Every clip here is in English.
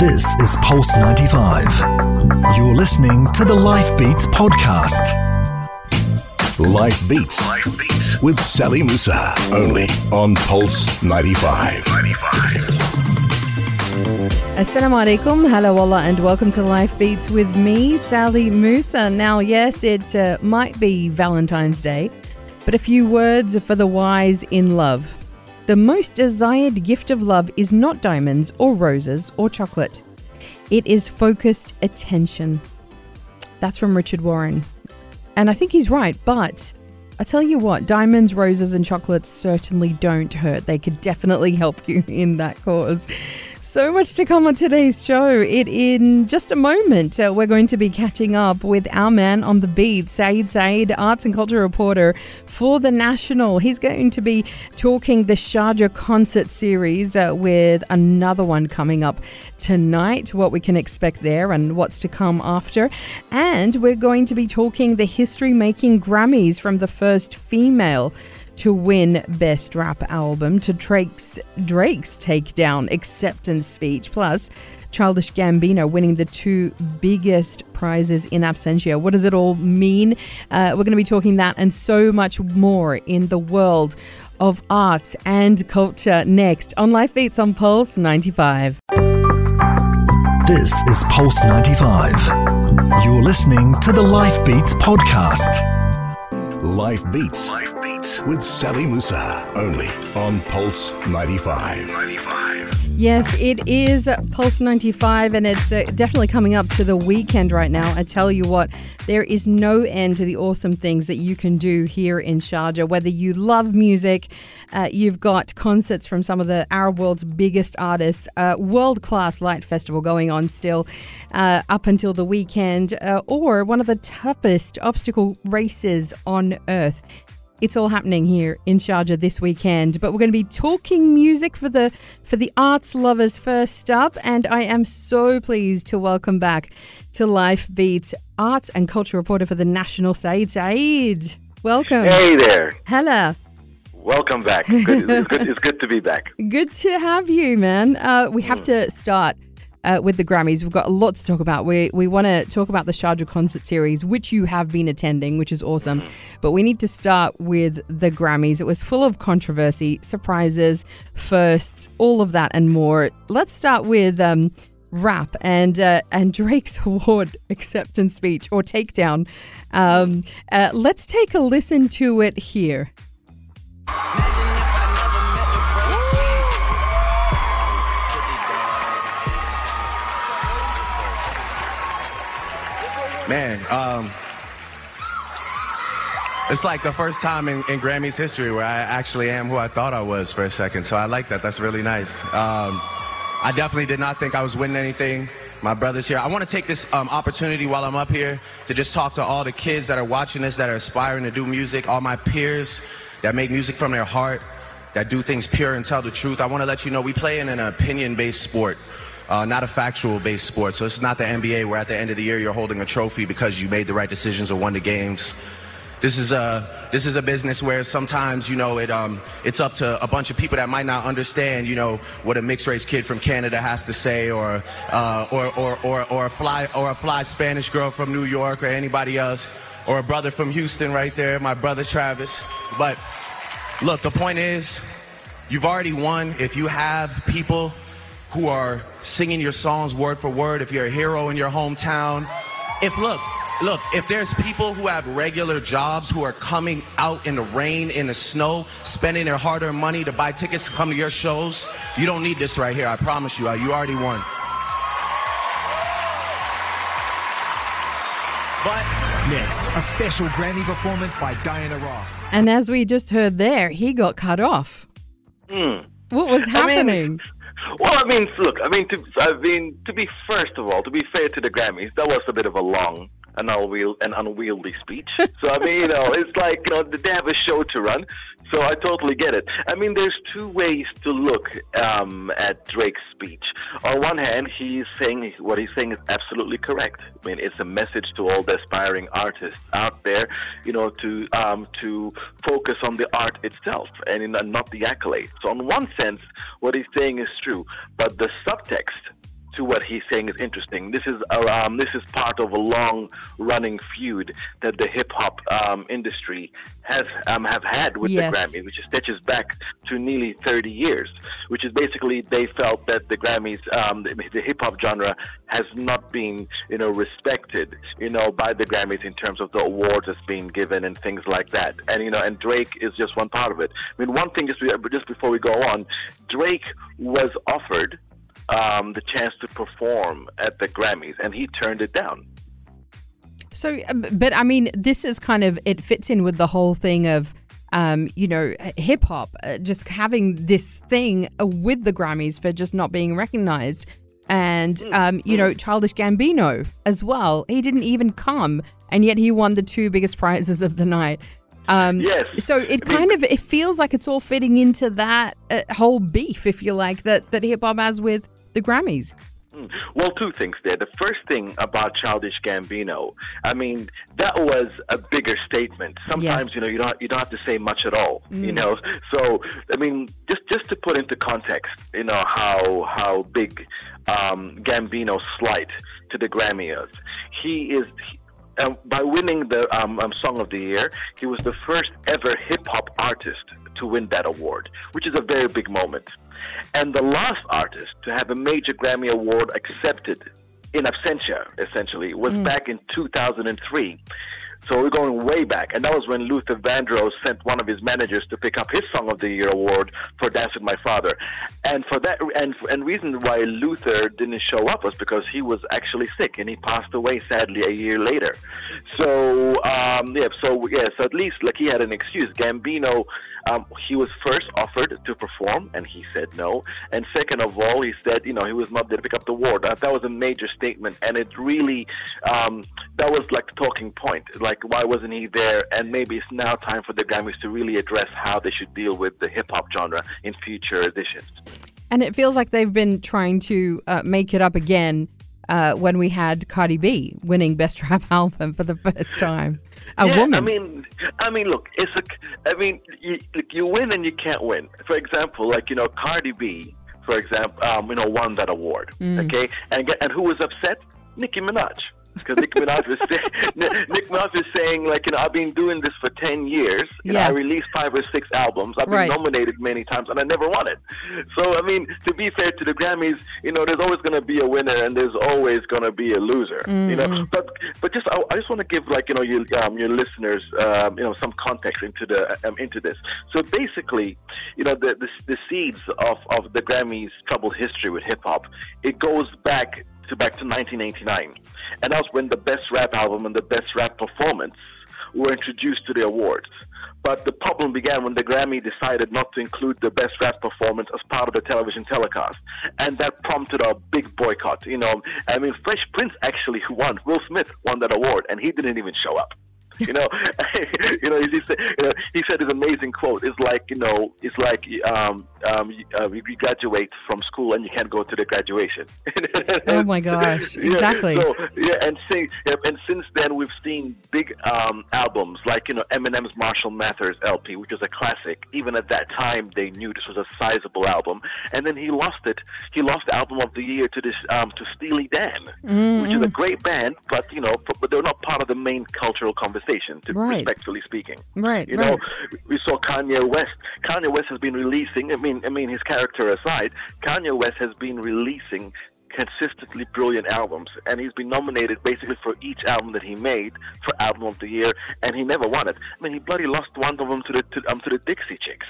This is Pulse 95. You're listening to the Life Beats podcast. Life Beats. Life Beats with Sally Musa. Only on Pulse 95. 95. Assalamu alaikum, hello wallah, and welcome to Life Beats with me, Sally Musa. Now, yes, it uh, might be Valentine's Day, but a few words for the wise in love. The most desired gift of love is not diamonds or roses or chocolate. It is focused attention. That's from Richard Warren. And I think he's right, but I tell you what, diamonds, roses, and chocolates certainly don't hurt. They could definitely help you in that cause. So much to come on today's show. It in just a moment uh, we're going to be catching up with our man on the beat, Saeed Saeed, arts and culture reporter for the National. He's going to be talking the Sharjah concert series uh, with another one coming up tonight. What we can expect there and what's to come after, and we're going to be talking the history-making Grammys from the first female to win Best Rap Album to Drake's Drake's takedown acceptance speech, plus Childish Gambino winning the two biggest prizes in absentia. What does it all mean? Uh, we're going to be talking that and so much more in the world of art and culture next on Life Beats on Pulse 95. This is Pulse 95. You're listening to the Life Beats podcast. Life Beats. Life Beats with Sally Musa. Only on Pulse 95. 95. Yes, it is Pulse 95, and it's uh, definitely coming up to the weekend right now. I tell you what, there is no end to the awesome things that you can do here in Sharjah. Whether you love music, uh, you've got concerts from some of the Arab world's biggest artists, uh, world class light festival going on still uh, up until the weekend, uh, or one of the toughest obstacle races on earth. It's all happening here in Sharjah this weekend, but we're going to be talking music for the for the arts lovers first up, and I am so pleased to welcome back to Life Beats arts and culture reporter for the National, Saeed Saeed. Welcome. Hey there. Hello. Welcome back. Good, it's, good, it's good to be back. Good to have you, man. Uh, we have to start uh, with the Grammys. We've got a lot to talk about. We we want to talk about the Sharjah concert series, which you have been attending, which is awesome. But we need to start with the Grammys. It was full of controversy, surprises, firsts, all of that and more. Let's start with. Um, rap and uh, and Drake's award acceptance speech or takedown. Um, uh, let's take a listen to it here. Man, um, it's like the first time in, in, Grammy's history where I actually am who I thought I was for a second. So I like that. That's really nice. Um, I definitely did not think I was winning anything. My brother's here. I want to take this um, opportunity while I'm up here to just talk to all the kids that are watching this, that are aspiring to do music, all my peers that make music from their heart, that do things pure and tell the truth. I want to let you know we play in an opinion-based sport uh, not a factual based sport. So it's not the NBA where at the end of the year you're holding a trophy because you made the right decisions or won the games. This is a this is a business where sometimes you know it um it's up to a bunch of people that might not understand you know what a mixed race kid from Canada has to say or uh, or, or or or a fly or a fly Spanish girl from New York or anybody else or a brother from Houston right there my brother Travis but look the point is you've already won if you have people who are singing your songs word for word, if you're a hero in your hometown, if look, look, if there's people who have regular jobs who are coming out in the rain, in the snow, spending their hard-earned money to buy tickets to come to your shows, you don't need this right here. I promise you, you already won. But next, a special Grammy performance by Diana Ross. And as we just heard there, he got cut off. Hmm. What was happening? I mean, well, I mean, look, I mean, to, I mean, to be first of all, to be fair to the Grammys, that was a bit of a long an unwieldy, an unwieldy speech. so I mean, you know, it's like you know they have a show to run. So I totally get it. I mean, there's two ways to look um, at Drake's speech. On one hand, he's saying what he's saying is absolutely correct. I mean, it's a message to all the aspiring artists out there, you know, to um, to focus on the art itself and in, not the accolades. So, on one sense, what he's saying is true, but the subtext to what he's saying is interesting. This is um, this is part of a long-running feud that the hip hop um, industry has um, have had with Yes. the Grammys, which stretches back to nearly 30 years. Which is basically they felt that the Grammys, um, the, the hip hop genre, has not been you know respected you know by the Grammys in terms of the awards that's being given and things like that. And you know, and Drake is just one part of it. I mean, one thing just just before we go on, Drake was offered um, the chance to perform at the Grammys, and he turned it down. So, uh, but I mean, this is kind of it fits in with the whole thing of, um, you know, hip hop uh, just having this thing uh, with the Grammys for just not being recognized, and um, you know, Childish Gambino as well. He didn't even come, and yet he won the two biggest prizes of the night. Um, Yes. So it kind of it feels like it's all fitting into that uh, whole beef, if you like, that that hip hop has with the Grammys. Well, two things there. The first thing about Childish Gambino, I mean, that was a bigger statement. Sometimes, Yes. you know, you don't you don't have to say much at all. You know, so I mean, just just to put into context, you know how how big um, Gambino's slight to the Grammy is. He is. Um, by winning the um, um, Song of the Year, he was the first ever hip hop artist to win that award, which is a very big moment. And the last artist to have a major Grammy Award accepted in absentia, essentially, was back in 2003. So we're going way back, and that was when Luther Vandross sent one of his managers to pick up his Song of the Year award for "Dance with My Father," and for that, and and reason why Luther didn't show up was because he was actually sick, and he passed away sadly a year later. So um, yeah, so yeah, so at least like he had an excuse. Gambino, um, he was first offered to perform, and he said no. And second of all, he said you know he was not there to pick up the award. That, that was a major statement, and it really um, that was like the talking point. Like why wasn't he there? And maybe it's now time for the Grammys to really address how they should deal with the hip hop genre in future editions. And it feels like they've been trying to uh, make it up again uh, when we had Cardi B winning Best Rap Album for the first time. A yeah, woman. I mean, I mean, look, it's a. I mean, you, look, you win and you can't win. For example, like you know, Cardi B, for example, um, you know, won that award. Mm. Okay, and and who was upset? Nicki Minaj. Because Nicki Minaj was say, Nick Nick Minaj was saying like you know I've been doing this for ten years. You know, Yeah. I released five or six albums. I've been Right. nominated many times and I never won it. So I mean, to be fair to the Grammys, you know, there's always going to be a winner and there's always going to be a loser. You know, but but just I, I just want to give like you know your um, your listeners um, you know some context into the um, into this. So basically, you know the the, the seeds of of the Grammys troubled history with hip hop, it goes back to back to 1989, and that was when the best rap album and the best rap performance were introduced to the awards. But the problem began when the Grammy decided not to include the best rap performance as part of the television telecast. And that prompted a big boycott. You know, I mean, Fresh Prince actually won. Will Smith won that award, and he didn't even show up. You know, you know, he said, you know, he said his amazing quote. It's like, you know, it's like um, um, you, uh, you graduate from school and you can't go to the graduation. Oh my gosh, Yeah, exactly. So yeah, and since and since then we've seen big um, albums like you know Eminem's Marshall Mathers LP, which is a classic. Even at that time, they knew this was a sizable album, and then he lost it. He lost the album of the year to this um, to Steely Dan, which is a great band, but you know, but, but they're not part of the main cultural conversation. To Right. respectfully speaking, Right, You right. know, we saw Kanye West. Kanye West has been releasing. I mean, I mean, his character aside, Kanye West has been releasing consistently brilliant albums, and he's been nominated basically for each album that he made for album of the year, and he never won it. I mean, he bloody lost one of them to the to, um, to the Dixie Chicks.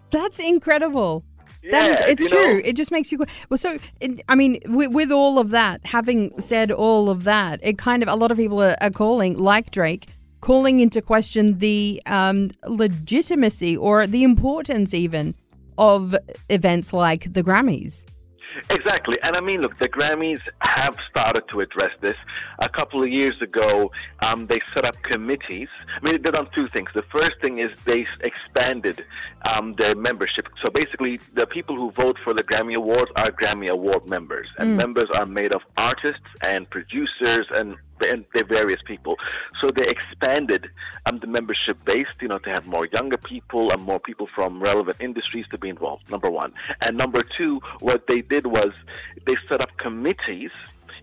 That's incredible. That is, it's true. know? It just makes you go. Well, so it, I mean, with, with all of that, having said all of that, it kind of a lot of people are, are calling, like Drake, calling into question the um, legitimacy or the importance even of events like the Grammys. Exactly. And I mean, look, the Grammys have started to address this. A couple of years ago, um, they set up committees. I mean, they've done two things. The first thing is they expanded um, their membership. So basically, the people who vote for the Grammy Awards are Grammy Award members. And members are made of artists and producers and and the various people. So they expanded um, the membership base, you know, to have more younger people and more people from relevant industries to be involved. Number one, and number two, what they did was they set up committees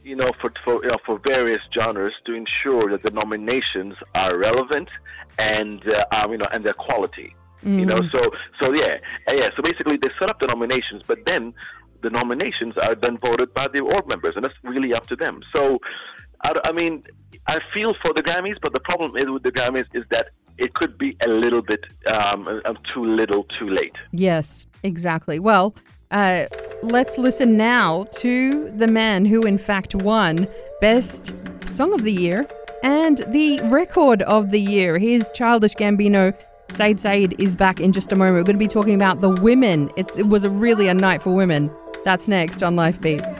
you know, for for you know, for various genres to ensure that the nominations are relevant and uh, um, you know and their quality. Mm-hmm. You know, so so yeah, yeah. So basically, they set up the nominations, but then the nominations are then voted by the award members, and it's really up to them. So, I, I mean, I feel for the Grammys, but the problem is with the Grammys is that it could be a little bit um, too little, too late. Yes, exactly. Well, uh, let's listen now to the man who, in fact, won Best Song of the Year and the Record of the Year. Here's Childish Gambino. Saeed Saeed is back in just a moment. We're going to be talking about the women. It, it was a really a night for women. That's next on Life Beats.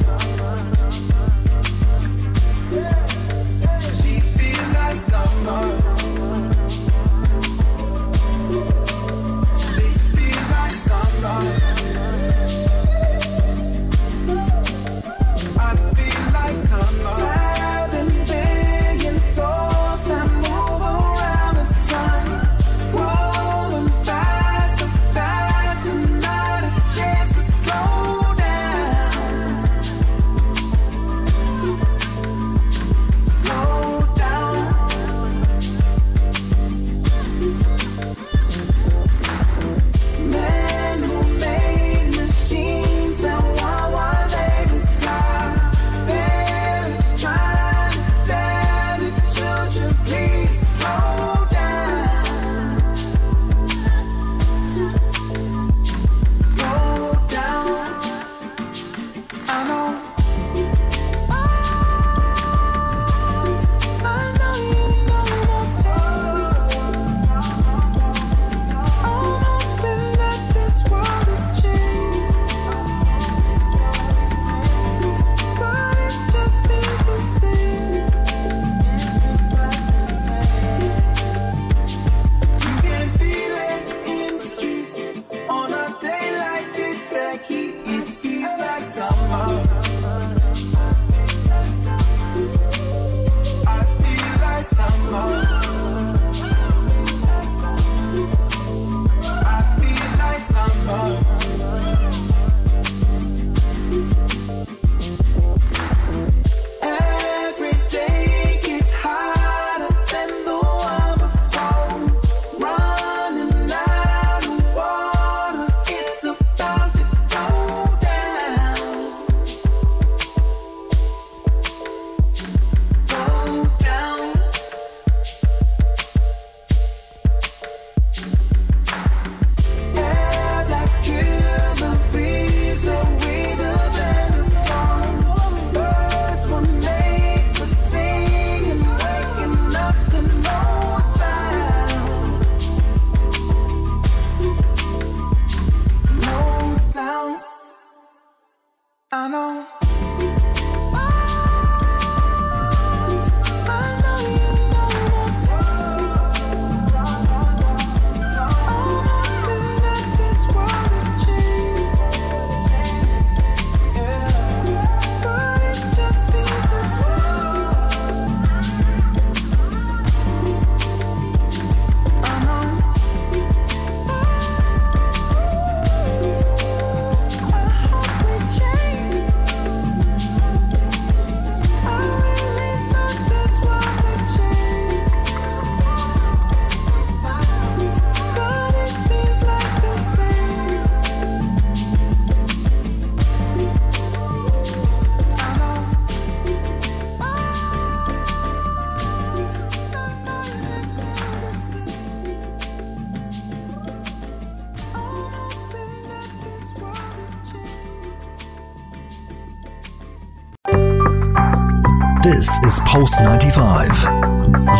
This is Pulse 95.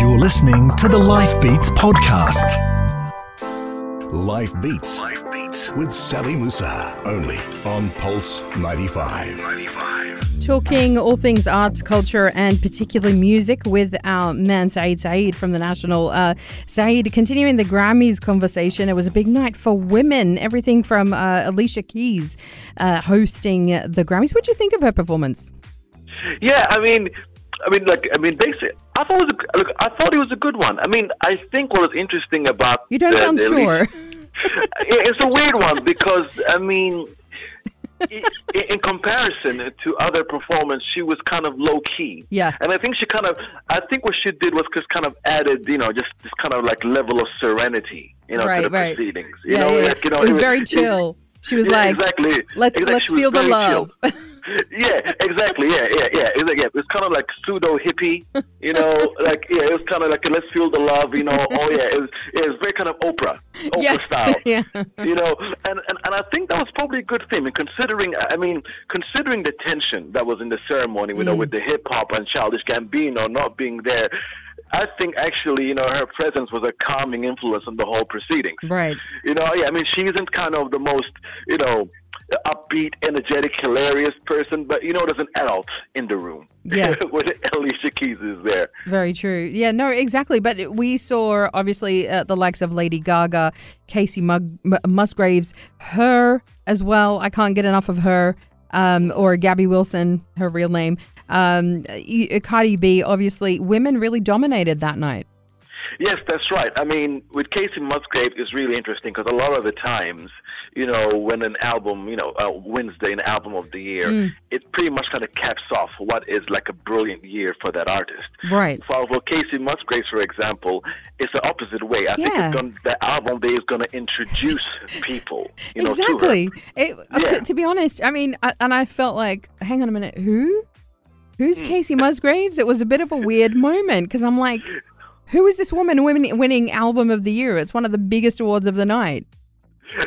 You're listening to the Life Beats podcast. Life Beats. Life Beats with Sally Musa. Only on Pulse 95. 95. Talking all things arts, culture, and particularly music with our man Saeed Saeed from the National. Uh, Saeed, continuing the Grammys conversation, it was a big night for women. Everything from uh, Alicia Keys uh, hosting the Grammys. What do you think of her performance? Yeah, I mean, I mean, like, I mean, basically, I thought it was a, look, I thought it was a good one. I mean, I think what was interesting about You don't the- sound the sure. It's a weird one because I mean, in comparison to other performers, she was kind of low key. Yeah. and I think she kind of, I think what she did was just kind of added, you know, just this kind of like level of serenity, you know, right, to the right. proceedings. You yeah, know, yeah, like, you know, it was it- very it- chill. She was yeah, like, exactly. let's exactly. let's feel the love. yeah, exactly. Yeah, yeah, yeah. It's like yeah, it's kind of like pseudo hippie, you know, like yeah, it was kind of like let's feel the love, you know. Oh yeah, it was, it very kind of Oprah, Oprah Yeah, style. yeah. You know, and, and and I think that was probably a good thing. And considering, I mean, considering the tension that was in the ceremony, you know, mm. with the hip hop and Childish Gambino not being there. I think actually, you know, her presence was a calming influence on the whole proceedings. Right. You know, yeah, I mean, she isn't kind of the most, you know, upbeat, energetic, hilarious person, but you know, there's an adult in the room. Yeah. when Alicia Keys is there. Very true. Yeah, no, exactly. But we saw obviously uh, the likes of Lady Gaga, Kacey Mug- M- Musgraves, her as well. I can't get enough of her. Um, or Gabby Wilson, her real name. Um, Cardi B, obviously, women really dominated that night. Yes, that's right. I mean, with Kacey Musgrave, it's really interesting because a lot of the times, you know, when an album, you know, uh, wins the an album of the year, Mm. it pretty much kind of caps off what is like a brilliant year for that artist. Right. For, for Kacey Musgrave, for example, it's the opposite way. I think Yeah. it's gonna, the album day is going to introduce people, you know, to her. exactly. It, uh, Yeah. to, to be honest, I mean, I, and I felt like, hang on a minute, who? Who's Hmm. Kacey Musgraves? It was a bit of a weird moment because I'm like, who is this woman winning, winning album of the year? It's one of the biggest awards of the night.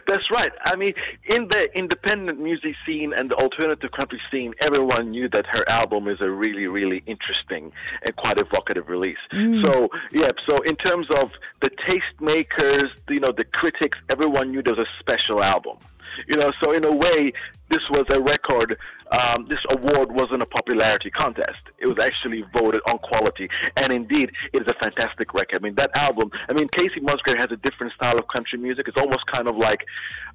That's right. I mean, in the independent music scene and the alternative country scene, everyone knew that her album is a really, really interesting and quite evocative release. So, yeah, so in terms of the tastemakers, you know, the critics, everyone knew there was a special album. You know, so in a way, this was a record. Um, this award wasn't a popularity contest. It was actually voted on quality, and indeed, it is a fantastic record. I mean, that album. I mean, Kacey Musgrave has a different style of country music. It's almost kind of like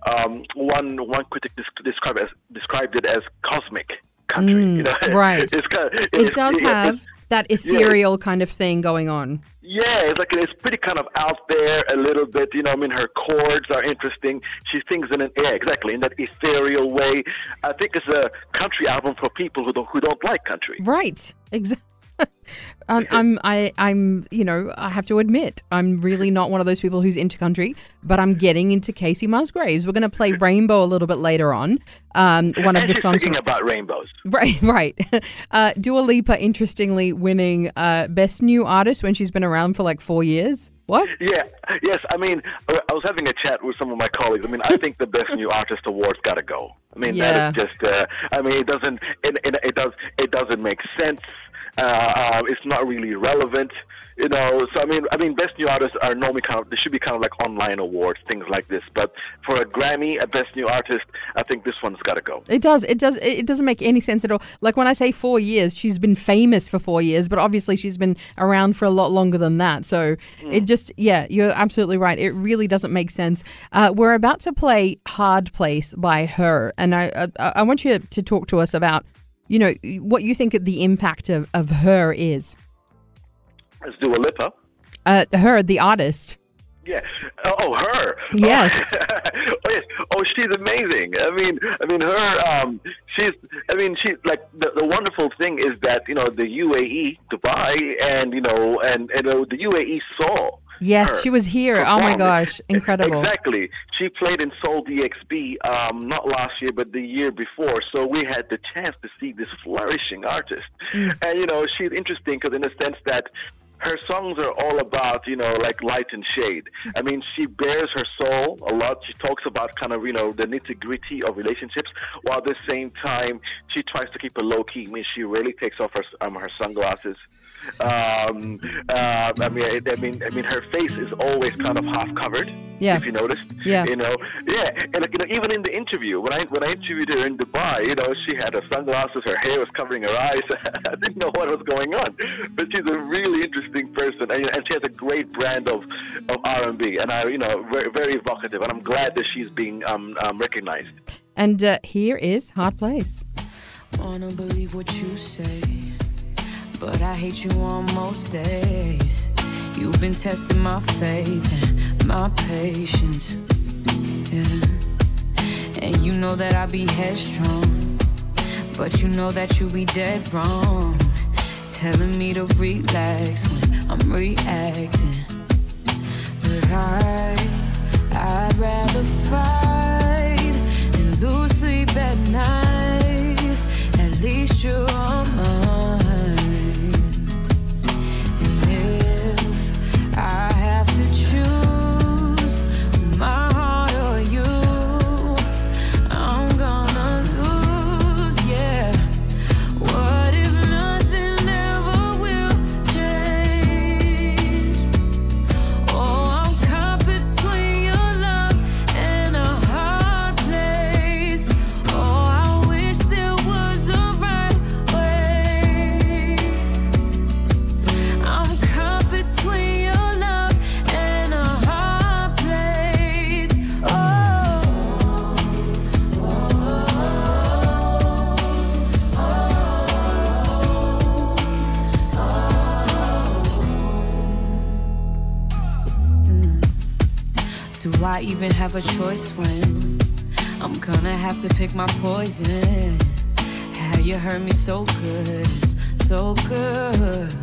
um, one one critic desc- described as described it as cosmic country. you mm, know? right. It's kind of, It does yeah, have that ethereal kind of thing going on. yeah, it's like it's pretty kind of out there a little bit. You know, I mean, her chords are interesting. She sings in an yeah, exactly in that ethereal way. I think it's a country album for people who don't who don't like country. Right. Exactly. I'm, I'm, I, I'm, you know, I have to admit, I'm really not one of those people who's into country, but I'm getting into Kacey Musgraves. We're going to play Rainbow a little bit later on. Um, one of the songs. From, about rainbows. right, right. Uh, Dua Lipa, interestingly, winning uh, Best New Artist when she's been around for like four years. What? Yeah, yes. I mean, I I was having a chat with some of my colleagues. I mean, I think the Best New Artist Award's got to go. I mean, Yeah. that is just. Uh, I mean, it doesn't. It, it, it does. It doesn't make sense. Uh, uh, it's not really relevant, you know. So I mean, I mean, best new artists are normally kind of they should be kind of like online awards, things like this. But for a Grammy, a best new artist, I think this one's got to go. It does. It does. It doesn't make any sense at all. Like when I say four years, she's been famous for four years, but obviously she's been around for a lot longer than that. So it just, yeah, you're absolutely right. It really doesn't make sense. Uh, we're about to play "Hard Place" by her, and I, I, I want you to talk to us about, you know, what you think of the impact of of her is. Let's do a Lipa. Uh, her, the artist. Yeah. Oh, her. Yes. oh, yes. Oh, she's amazing. I mean, I mean, her. Um, she's. I mean, she. Like the, the wonderful thing is that you know the UAE, Dubai, and you know, and and uh, the UAE saw. Yes, her she was here. Oh my gosh, incredible. Exactly. She played in Sole DXB um, not last year, but the year before. So we had the chance to see this flourishing artist. Mm. And, you know, she's interesting because in the sense that her songs are all about, you know, like light and shade. I mean, she bears her soul a lot. She talks about kind of, you know, the nitty gritty of relationships, while at the same time she tries to keep a low key. I mean, she really takes off her um, her sunglasses. Um, uh, I mean, I, I mean, I mean, her face is always kind of half covered. Yeah. If you noticed. Yeah. You know. Yeah. And like, you know, even in the interview, when I when I interviewed her in Dubai, you know, she had her sunglasses, her hair was covering her eyes. I didn't know what was going on, but she's a really interesting person, and, and she has a great brand of of R&B, and I, you know, very, very evocative, and I'm glad that she's being um, um recognized. And uh, here is Hard Place. Wanna believe what you say, but I hate you on most days. You've been testing my faith and my patience. Yeah. And you know that I be headstrong, but you know that you be dead wrong. Telling me to relax when I'm reacting. But I, have a choice when I'm gonna have to pick my poison? How you hurt me so good, so good.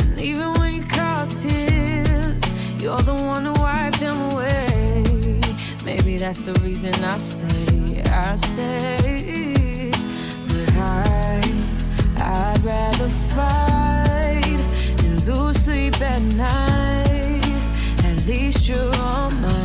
And even when you cause tears, you're the one who wiped them away. Maybe that's the reason I stay, I stay. But I, I'd rather fight and lose sleep at night. Least you're on mine.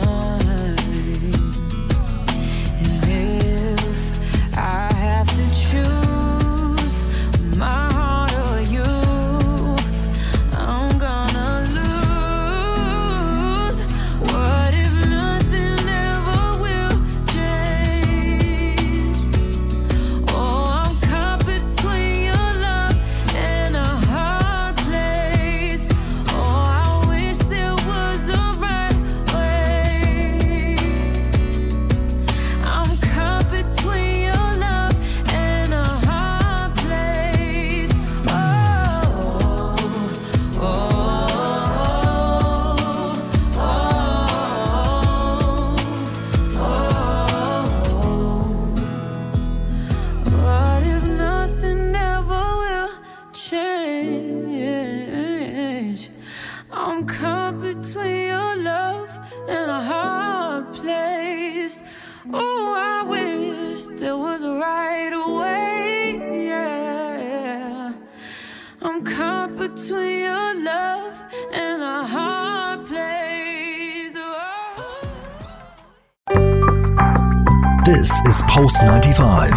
This is Pulse 95.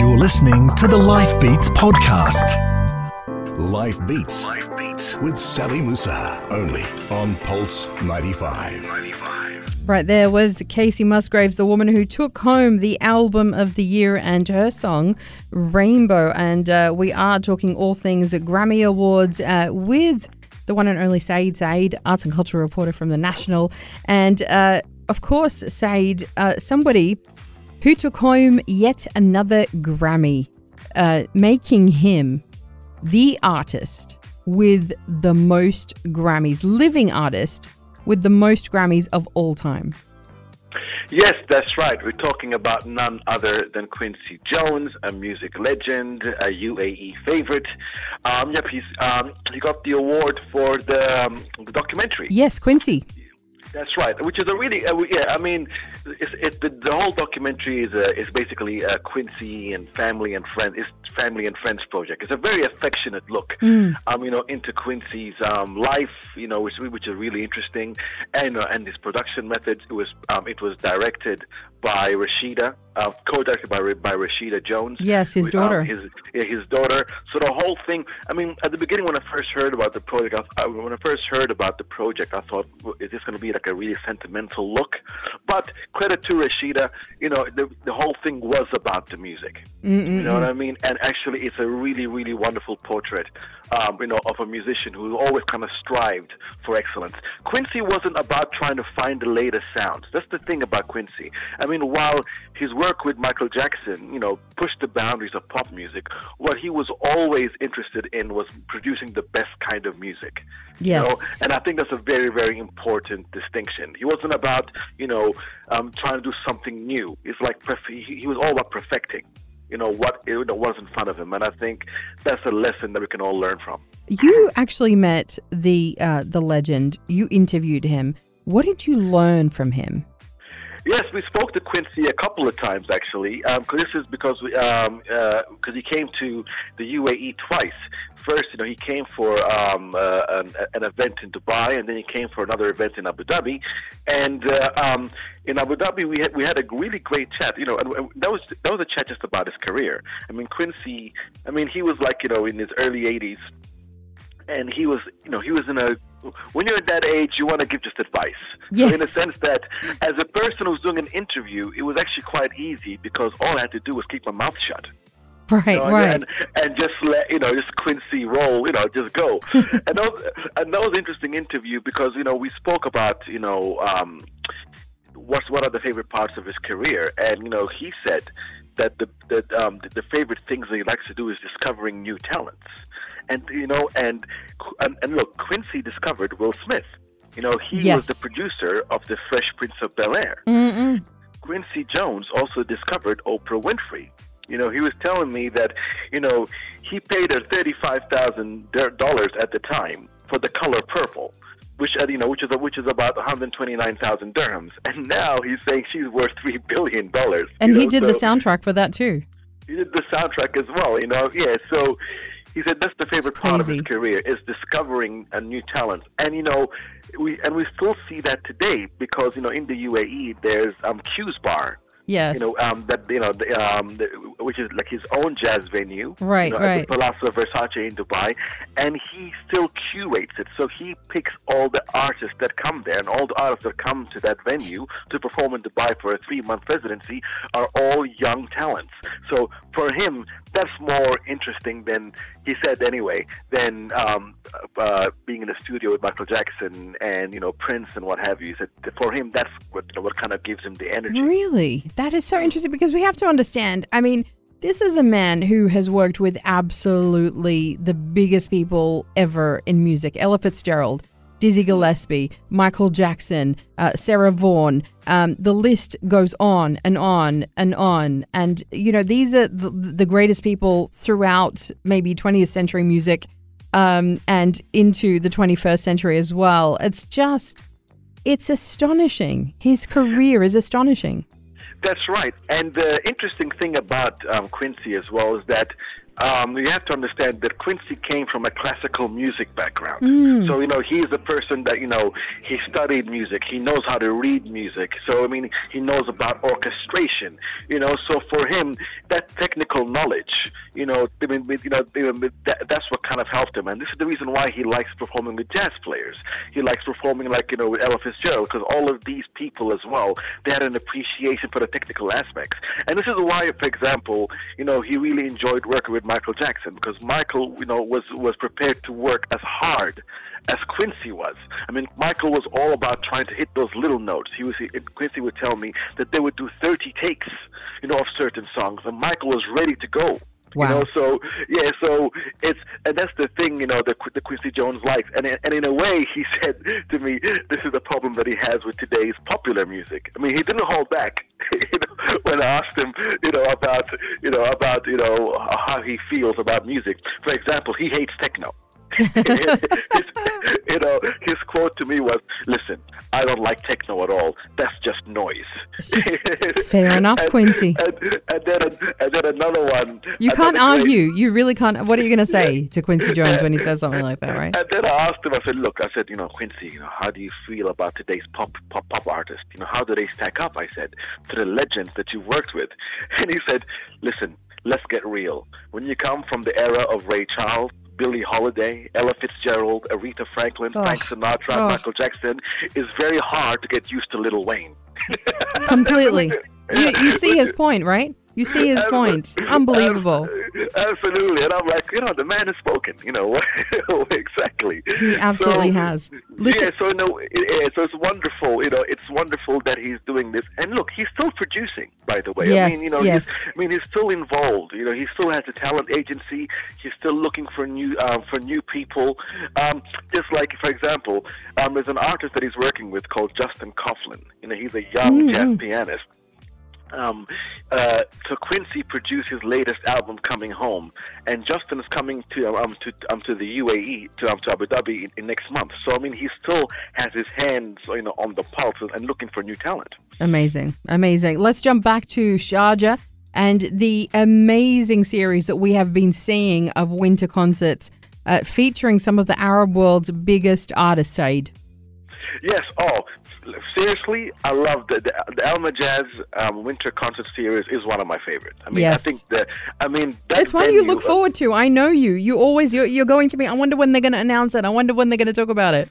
You're listening to the Life Beats podcast. Life Beats. Life Beats with Sally Musa. Only on Pulse 95. 95. Right there was Kacey Musgraves, the woman who took home the album of the year and her song Rainbow. And uh, we are talking all things Grammy Awards uh, with the one and only Saeed Saeed, arts and culture reporter from The National. And uh, of course, Saeed, uh, somebody who took home yet another Grammy, uh, making him the artist with the most Grammys, living artist with the most Grammys of all time. Yes, that's right. We're talking about none other than Quincy Jones, a music legend, a UAE favorite. Um, yep, he's um, he got the award for the, um, the documentary. Yes, Quincy. That's right, which is a really uh, yeah. I mean, it's, it's the, the whole documentary is uh, is basically uh, Quincy and family and friends. It's family and friends project. It's a very affectionate look, um, you know, into Quincy's um, life, you know, which, which is really interesting, and uh, and his production methods. It was um, it was directed by Rashida, uh, co-directed by by Rashida Jones. Yes, his Um, daughter. his yeah, his daughter. So the whole thing. I mean, at the beginning when I first heard about the project, I, I, when I first heard about the project, I thought, is this going to be like a really sentimental look? But credit to Rashida, you know, the the whole thing was about the music. You know what I mean? And actually, it's a really, really wonderful portrait, um, you know, of a musician who always kind of strived for excellence. Quincy wasn't about trying to find the latest sounds. That's the thing about Quincy. I mean, while his work with Michael Jackson, you know, pushed the boundaries of pop music, what he was always interested in was producing the best kind of music. you know? Yes. And I think that's a very, very important distinction. He wasn't about, you know, um, trying to do something new. It's like perf- he, he was all about perfecting, you know, what you know, was in front of him. And I think that's a lesson that we can all learn from. You actually met the uh, the legend. You interviewed him. What did you learn from him? Yes, we spoke to Quincy a couple of times actually. Because this is because we, um, uh he came to the UAE twice. First, you know, he came for um, uh, an, an event in Dubai, and then he came for another event in Abu Dhabi. And uh, um, in Abu Dhabi, we had we had a really great chat. You know, and that was that was a chat just about his career. I mean, Quincy. I mean, he was like you know in his early 80s and he was, you know, he was in a. When you're at that age, you want to give just advice. So in a sense that, as a person who's doing an interview, it was actually quite easy because all I had to do was keep my mouth shut. Right, you know, right. and, and just let you know, just Quincy roll, you know, just go. and that was, and that was an interesting interview because you know we spoke about you know um, what's what are the favorite parts of his career, and you know he said that the that um, the, the favorite things that he likes to do is discovering new talents, and you know, and and, and look, Quincy discovered Will Smith. You know, he was the producer of the Fresh Prince of Bel Air. Mm-mm. Quincy Jones also discovered Oprah Winfrey. You know, he was telling me that, you know, he paid her thirty-five thousand dollars at the time for the color purple, which uh, you know, which is which is about one hundred twenty-nine thousand dirhams, and now he's saying she's worth three billion dollars. And he know, did the soundtrack for that too. he did the soundtrack as well, you know. Yeah, so he said that's the favorite part of his career is discovering a new talent, and you know, we and we still see that today because you know in the UAE there's um Q's Bar. Yes. You know um, that you know the, um, the, which is like his own jazz venue, Right, you know, right. At the Palazzo Versace in Dubai, and he still curates it. So he picks all the artists that come there, and all the artists that come to that venue to perform in Dubai for a three-month residency are all young talents. So for him, that's more interesting than he said anyway than um, uh, being in the studio with Michael Jackson and you know Prince and what have you. He said for him, that's what you know, what kind of gives him the energy. Really? That is so interesting because we have to understand. I mean, this is a man who has worked with absolutely the biggest people ever in music Ella Fitzgerald, Dizzy Gillespie, Michael Jackson, uh, Sarah Vaughan. Um, the list goes on and on and on. And, you know, these are the, the greatest people throughout maybe 20th century music um, and into the 21st century as well. It's just, it's astonishing. His career is astonishing. That's right. And the interesting thing about um, Quincy as well is that um, you have to understand that Quincy came from a classical music background. So, you know, he's a person that, you know, he studied music. He knows how to read music. So, I mean, he knows about orchestration, you know. So for him, that technical knowledge, you know, I mean, you know, that, that's what kind of helped him. And this is the reason why he likes performing with jazz players. He likes performing like, you know, with Ella Fitzgerald, because all of these people as well, they had an appreciation for the technical aspects. And this is why, for example, you know, he really enjoyed working with Michael Jackson, because Michael, you know, was, was prepared to work as hard as Quincy was. I mean, Michael was all about trying to hit those little notes. He was Quincy would tell me that they would do 30 takes, you know, of certain songs, and Michael was ready to go. Wow. You know, so yeah, so it's and that's the thing, you know, the the Quincy Jones likes, and and in a way, he said to me, this is the problem that he has with today's popular music. I mean, he didn't hold back, you when I asked him, you know, about you know about you know how he feels about music. For example, he hates techno. His, you know, his quote to me was, "Listen, I don't like techno at all. That's just noise." Just- fair enough, And- Quincy. And, and then and then another one. You can't great- argue. You really can't. What are you going to say to Quincy Jones when he says something like that, right? And then I asked him, I said, look, I said, you know, Quincy, you know, how do you feel about today's pop pop pop artists? You know, how do they stack up? I said, to the legends that you've worked with. And he said, listen, let's get real. When you come from the era of Ray Charles, Billie Holiday, Ella Fitzgerald, Aretha Franklin, Frank Oh. Sinatra, Oh. Michael Jackson, it's very hard to get used to Lil Wayne. Completely. You, you see his point, right? You see his point. Unbelievable. Absolutely. And I'm like, you know, the man has spoken, you know, exactly. He absolutely So- has. Listen, yeah, so no, it, it, so it's wonderful. You know, it's wonderful that he's doing this. And look, he's still producing. By the way, I Yes, mean, you know, yes. he's, I mean, he's still involved. You know, he still has a talent agency. He's still looking for new um, for new people. Um, just like, for example, um, there's an artist that he's working with called Justin Kauflin. You know, he's a young Mm-hmm. jazz pianist. Um, uh, so Quincy produced his latest album, Coming Home, and Justin is coming to um to um to the UAE to um to Abu Dhabi in, in next month. So I mean, he still has his hands you know on the pulse and looking for new talent. amazing. Amazing. Let's jump back to Sharjah and the amazing series that we have been seeing of winter concerts uh, featuring some of the Arab world's biggest artists, Saeed. Yes. Oh, seriously, I love the the, the Al Majaz um, Winter Concert Series is one of my favorites. I mean, Yes. I think the I mean that It's one you look forward to. I know you. You always you're, you're going to be. I wonder when they're going to announce it. I wonder when they're going to talk about it.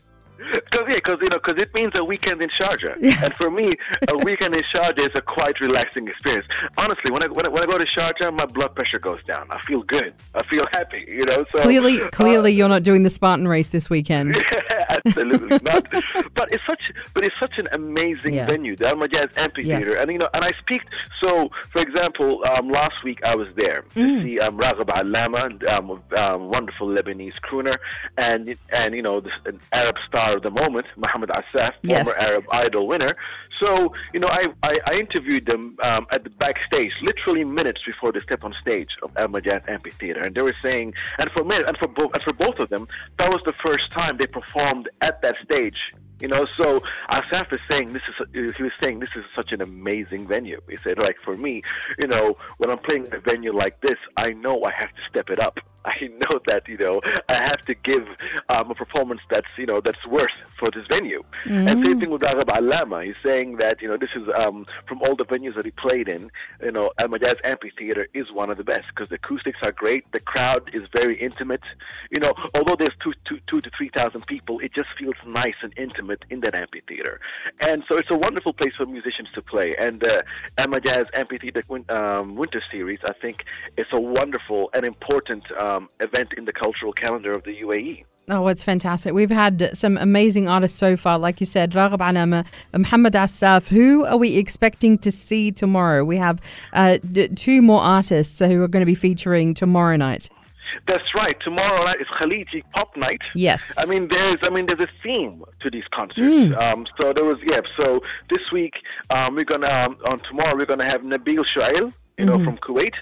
Because yeah, because you know, because it means a weekend in Sharjah, and for me, a weekend in Sharjah is a quite relaxing experience. Honestly, when I when I, when I go to Sharjah, my blood pressure goes down. I feel good. I feel happy. You know, so Clearly, uh, clearly, you're not doing the Spartan race this weekend. absolutely not. But it's such, but it's such an amazing Yeah. venue, the Al Majaz Amphitheater, Yes. and you know, and I speak. So, for example, um, last week I was there to Mm. see um, Ragheb Alama, um, um, wonderful Lebanese crooner, and and you know, this, an Arab star of the moment, Mohammed Assaf, Yes. former Arab Idol winner. So, you know, I I, I interviewed them um, at the backstage, literally minutes before they stepped on stage of Al Majaz Amphitheater, and they were saying, and for me, and for both, and for both of them, that was the first time they performed at that stage. You know, so Assaf is saying this is he was saying this is such an amazing venue. He said, like for me, you know, when I'm playing a venue like this, I know I have to step it up. I know that you know I have to give um, a performance that's you know that's worth for this venue. And same thing with Ragheb Alama. He's saying that you know this is um, from all the venues that he played in. You know, Al Majaz Amphitheater is one of the best because the acoustics are great. The crowd is very intimate. You know, although there's two, two, two to three thousand people, it just feels nice and intimate in that amphitheater. And so it's a wonderful place for musicians to play. And uh, Al Majaz Amphitheater um, Winter Series, I think, it's a wonderful and important um, event in the cultural calendar of the. UAE. Oh, it's fantastic. We've had some amazing artists so far. Like you said, Ragheb Alama, Muhammad Assaf. Who are we expecting to see tomorrow? We have uh, d- two more artists who are going to be featuring tomorrow night. That's right. Tomorrow night is Khaliji Pop Night. Yes. I mean, there's, I mean, there's a theme to these concerts. Um, so there was, yeah. So this week, um, we're gonna um, on tomorrow we're gonna have Nabil Shuail. You know, from Kuwait.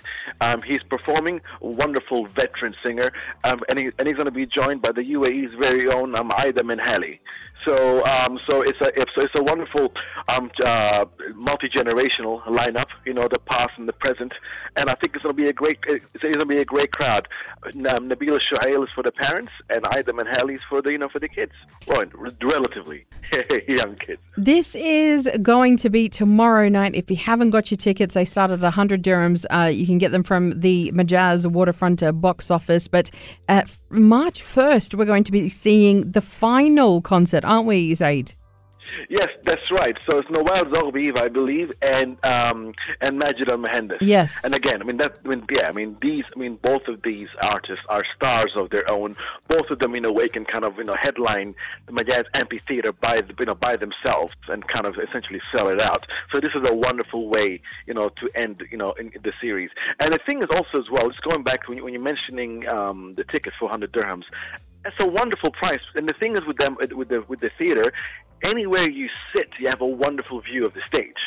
Um, he's performing, wonderful veteran singer, um, and, he, and he's going to be joined by the UAE's very own um, Aida Minhali. So, um, so it's a it's, it's a wonderful um, uh, multi generational lineup. You know, the past and the present, and I think it's going to be a great it's going to be a great crowd. Um, Nabila is for the parents, and Ida Manhali is for the you know for the kids. Well, relatively young kids. This is going to be tomorrow night. If you haven't got your tickets, they start at 100 dirhams. Uh, you can get them from the Majaz Waterfront uh, box office. But March 1st, we're going to be seeing the final concert, aren't we, Zaid? Yes, that's right. So it's Nawal Zoghbi, I believe, and um, and Majid Al Mohandis. Yes. And again, I mean that. I mean, yeah. I mean these. I mean both of these artists are stars of their own. Both of them, in a way, can kind of you know headline the Majaz Amphitheater by the- you know by themselves and kind of essentially sell it out. So this is a wonderful way you know to end you know the series. And the thing is also as well, just going back when, you, when you're mentioning um, the tickets for 100 dirhams. It's a wonderful price, and the thing is with them, with the with the theater, anywhere you sit, you have a wonderful view of the stage.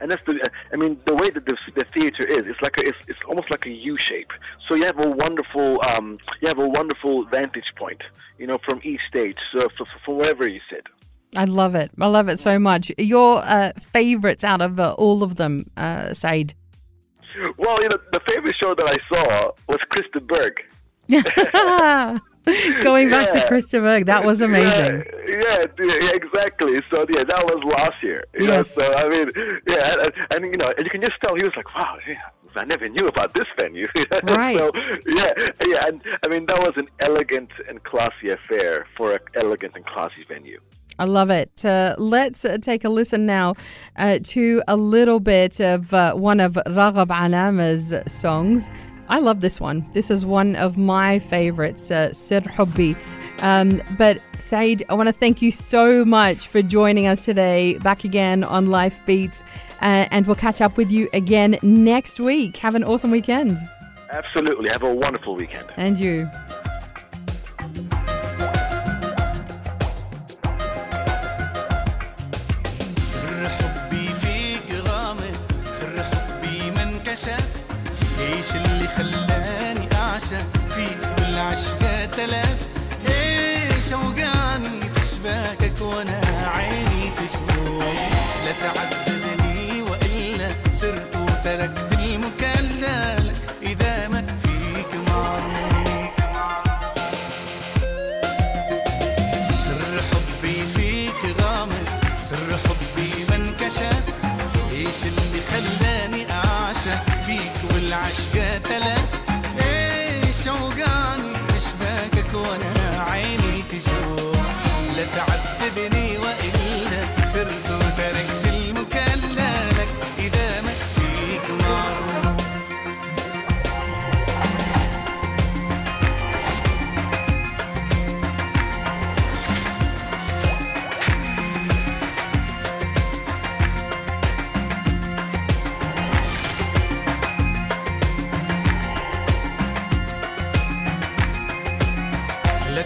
and that's the. I mean, the way that the, the theater is, it's like a, it's, it's almost like a U shape. So you have a wonderful, um, you have a wonderful vantage point, you know, from each stage, so f- f- from wherever you sit. I love it. I love it so much. Your uh, favorites out of uh, all of them, uh, Saeed? Well, you know, the favorite show that I saw was Chris de Burgh. Going back to Yeah. Chris de Burgh, that was amazing. Yeah, yeah, exactly. So yeah, that was last year. You know, Yes. so I mean, yeah, and, and you know, and you can just tell he was like, wow, yeah, I never knew about this venue. Right. so yeah, yeah, and I mean that was an elegant and classy affair for an elegant and classy venue. I love it. Uh, let's uh, take a listen now uh, to a little bit of uh, one of Ragheb Alama's songs. I love this one. This is one of my favorites, uh, Sir Hubbi. Um, but Saeed, I want to thank you so much for joining us today, back again on Life Beats, uh, and we'll catch up with you again next week. Have an awesome weekend, Absolutely. Have a wonderful weekend. and you. تعذبني وإلا سرت وتركت المكلل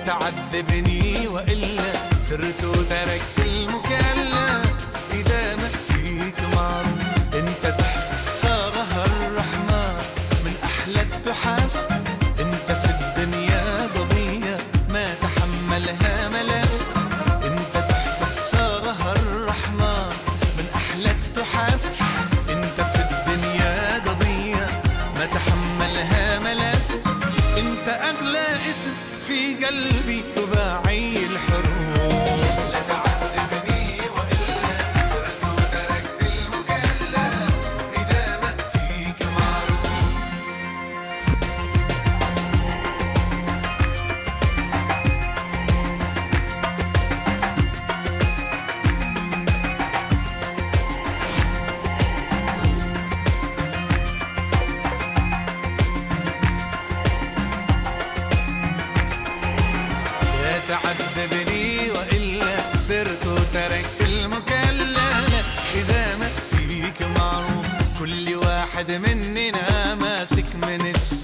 تعذبني وإلا سرت وتركت المكلف. كل واحد مننا ماسك من السكه